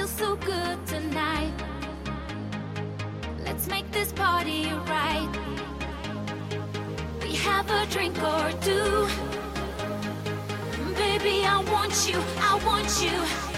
feels so good tonight. Let's make this party right. We have a drink or two. Baby, I want you, I want you.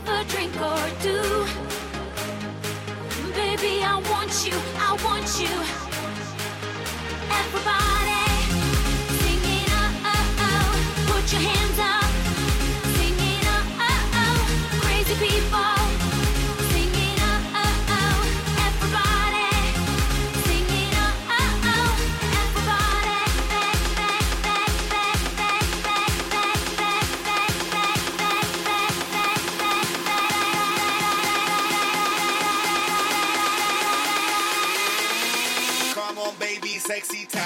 have a drink or two. Baby, I want you, I want you. sexy